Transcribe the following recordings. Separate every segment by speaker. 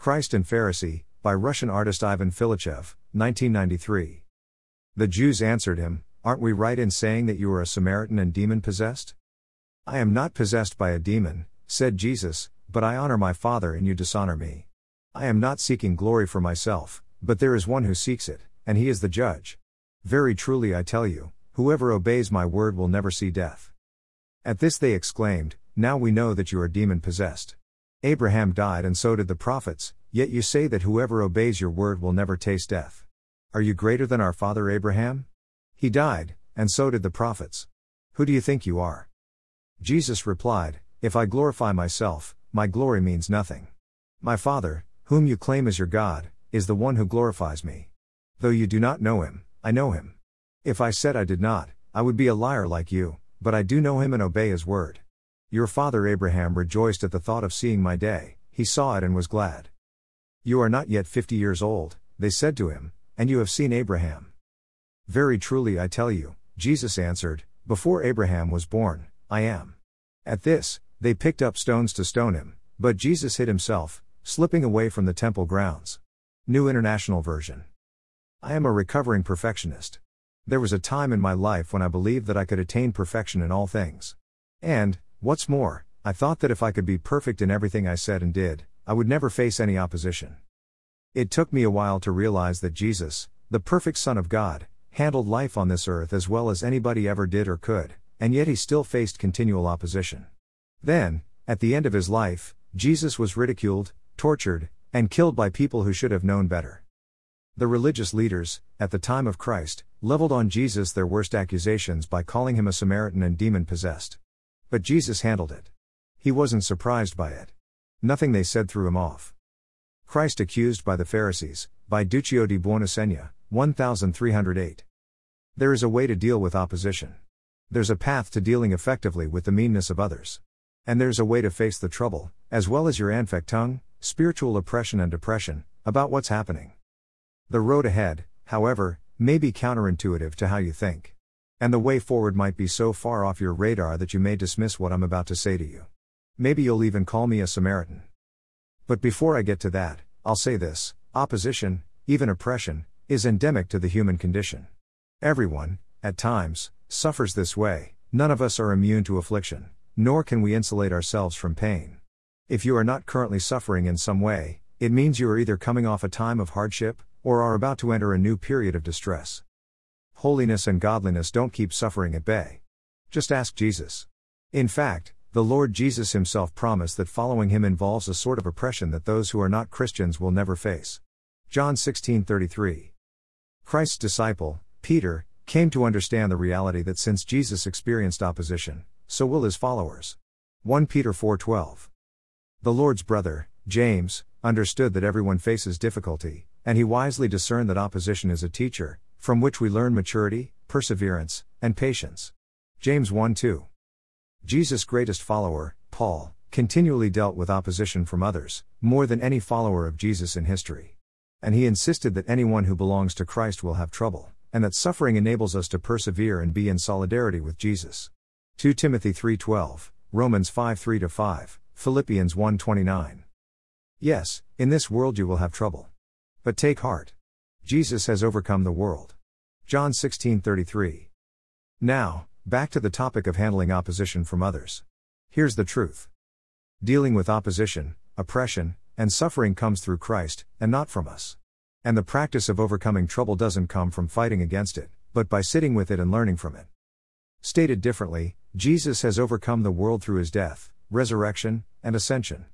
Speaker 1: Christ and Pharisee, by Russian artist Ivan Filichev, 1993. The Jews answered him, Aren't we right in saying that you are a Samaritan and demon possessed? I am not possessed by a demon, said Jesus, but I honor my Father and you dishonor me. I am not seeking glory for myself, but there is one who seeks it, and he is the judge. Very truly I tell you, whoever obeys my word will never see death. At this they exclaimed, Now we know that you are demon possessed. Abraham died and so did the prophets, yet you say that whoever obeys your word will never taste death. Are you greater than our father Abraham? He died, and so did the prophets. Who do you think you are? Jesus replied, If I glorify myself, my glory means nothing. My Father, whom you claim as your God, is the one who glorifies me. Though you do not know him, I know him. If I said I did not, I would be a liar like you, but I do know him and obey his word. Your father Abraham rejoiced at the thought of seeing my day, he saw it and was glad. You are not yet fifty years old, they said to him, and you have seen Abraham. Very truly I tell you, Jesus answered, Before Abraham was born, I am. At this, they picked up stones to stone him, but Jesus hid himself, slipping away from the temple grounds. New International Version. I am a recovering perfectionist. There was a time in my life when I believed that I could attain perfection in all things. And, What's more, I thought that if I could be perfect in everything I said and did, I would never face any opposition. It took me a while to realize that Jesus, the perfect Son of God, handled life on this earth as well as anybody ever did or could, and yet he still faced continual opposition. Then, at the end of his life, Jesus was ridiculed, tortured, and killed by people who should have known better. The religious leaders, at the time of Christ, leveled on Jesus their worst accusations by calling him a Samaritan and demon possessed. But Jesus handled it. He wasn't surprised by it. Nothing they said threw him off. Christ accused by the Pharisees, by Duccio di Buoninsegna, 1308. There is a way to deal with opposition. There's a path to dealing effectively with the meanness of others. And there's a way to face the trouble, as well as your anfect tongue, spiritual oppression and depression, about what's happening. The road ahead, however, may be counterintuitive to how you think. And the way forward might be so far off your radar that you may dismiss what I'm about to say to you. Maybe you'll even call me a Samaritan. But before I get to that, I'll say this opposition, even oppression, is endemic to the human condition. Everyone, at times, suffers this way, none of us are immune to affliction, nor can we insulate ourselves from pain. If you are not currently suffering in some way, it means you are either coming off a time of hardship, or are about to enter a new period of distress holiness and godliness don't keep suffering at bay. Just ask Jesus. In fact, the Lord Jesus himself promised that following him involves a sort of oppression that those who are not Christians will never face. John 16:33. Christ's disciple, Peter, came to understand the reality that since Jesus experienced opposition, so will his followers. 1 Peter 4:12. The Lord's brother, James, understood that everyone faces difficulty, and he wisely discerned that opposition is a teacher, from which we learn maturity, perseverance, and patience. James 1 2. Jesus' greatest follower, Paul, continually dealt with opposition from others, more than any follower of Jesus in history. And he insisted that anyone who belongs to Christ will have trouble, and that suffering enables us to persevere and be in solidarity with Jesus. 2 Timothy 3:12, Romans 5 3-5, Philippians 1:29. Yes, in this world you will have trouble. But take heart. Jesus has overcome the world. John 16:33. Now, back to the topic of handling opposition from others. Here's the truth. Dealing with opposition, oppression, and suffering comes through Christ, and not from us. And the practice of overcoming trouble doesn't come from fighting against it, but by sitting with it and learning from it. Stated differently, Jesus has overcome the world through his death, resurrection, and ascension.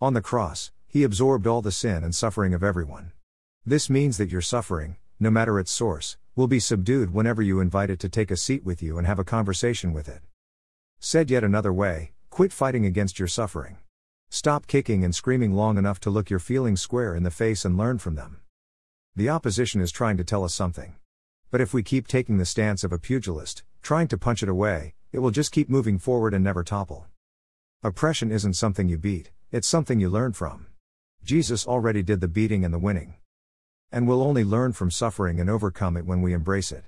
Speaker 1: On the cross, he absorbed all the sin and suffering of everyone. This means that your suffering, no matter its source, will be subdued whenever you invite it to take a seat with you and have a conversation with it. Said yet another way, quit fighting against your suffering. Stop kicking and screaming long enough to look your feelings square in the face and learn from them. The opposition is trying to tell us something. But if we keep taking the stance of a pugilist, trying to punch it away, it will just keep moving forward and never topple. Oppression isn't something you beat, it's something you learn from. Jesus already did the beating and the winning and will only learn from suffering and overcome it when we embrace it.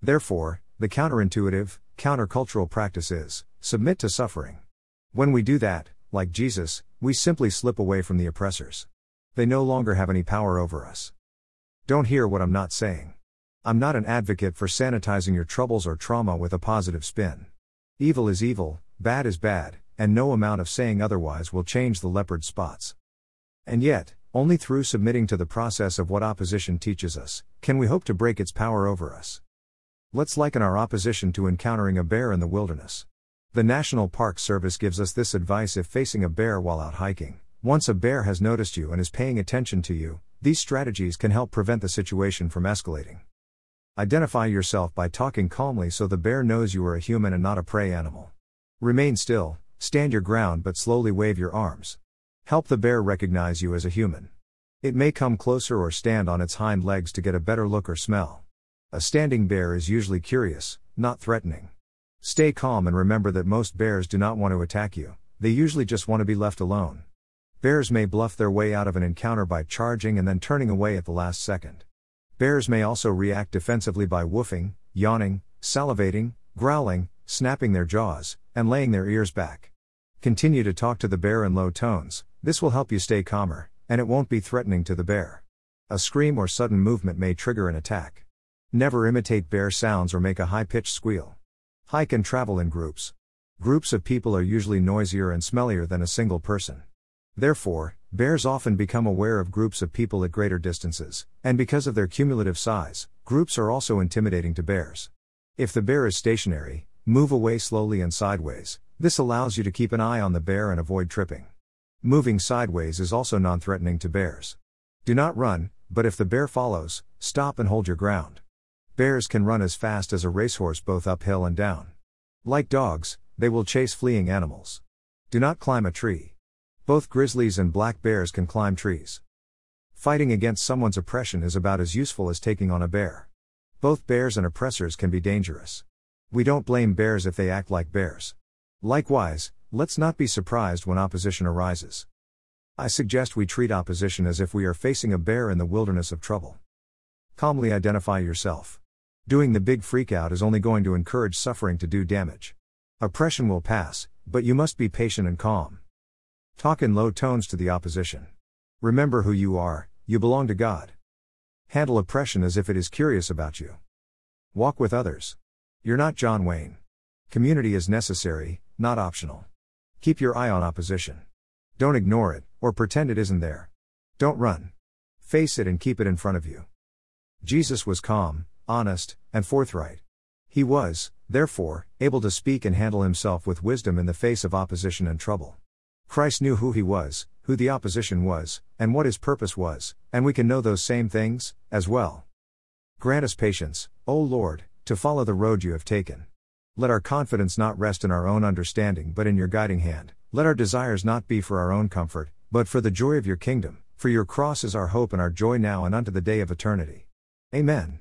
Speaker 1: Therefore, the counterintuitive, countercultural practice is submit to suffering. When we do that, like Jesus, we simply slip away from the oppressors. They no longer have any power over us. Don't hear what I'm not saying. I'm not an advocate for sanitizing your troubles or trauma with a positive spin. Evil is evil, bad is bad, and no amount of saying otherwise will change the leopard spots. And yet, only through submitting to the process of what opposition teaches us, can we hope to break its power over us. Let's liken our opposition to encountering a bear in the wilderness. The National Park Service gives us this advice if facing a bear while out hiking. Once a bear has noticed you and is paying attention to you, these strategies can help prevent the situation from escalating. Identify yourself by talking calmly so the bear knows you are a human and not a prey animal. Remain still, stand your ground but slowly wave your arms. Help the bear recognize you as a human. It may come closer or stand on its hind legs to get a better look or smell. A standing bear is usually curious, not threatening. Stay calm and remember that most bears do not want to attack you, they usually just want to be left alone. Bears may bluff their way out of an encounter by charging and then turning away at the last second. Bears may also react defensively by woofing, yawning, salivating, growling, snapping their jaws, and laying their ears back. Continue to talk to the bear in low tones, this will help you stay calmer, and it won't be threatening to the bear. A scream or sudden movement may trigger an attack. Never imitate bear sounds or make a high pitched squeal. Hike and travel in groups. Groups of people are usually noisier and smellier than a single person. Therefore, bears often become aware of groups of people at greater distances, and because of their cumulative size, groups are also intimidating to bears. If the bear is stationary, move away slowly and sideways, this allows you to keep an eye on the bear and avoid tripping. Moving sideways is also non threatening to bears. Do not run, but if the bear follows, stop and hold your ground. Bears can run as fast as a racehorse both uphill and down. Like dogs, they will chase fleeing animals. Do not climb a tree. Both grizzlies and black bears can climb trees. Fighting against someone's oppression is about as useful as taking on a bear. Both bears and oppressors can be dangerous. We don't blame bears if they act like bears. Likewise, let's not be surprised when opposition arises. I suggest we treat opposition as if we are facing a bear in the wilderness of trouble. Calmly identify yourself. Doing the big freakout is only going to encourage suffering to do damage. Oppression will pass, but you must be patient and calm. Talk in low tones to the opposition. Remember who you are, you belong to God. Handle oppression as if it is curious about you. Walk with others. You're not John Wayne. Community is necessary, not optional. Keep your eye on opposition. Don't ignore it, or pretend it isn't there. Don't run. Face it and keep it in front of you. Jesus was calm, honest, and forthright. He was, therefore, able to speak and handle himself with wisdom in the face of opposition and trouble. Christ knew who he was, who the opposition was, and what his purpose was, and we can know those same things, as well. Grant us patience, O Lord, to follow the road you have taken. Let our confidence not rest in our own understanding but in your guiding hand. Let our desires not be for our own comfort, but for the joy of your kingdom, for your cross is our hope and our joy now and unto the day of eternity. Amen.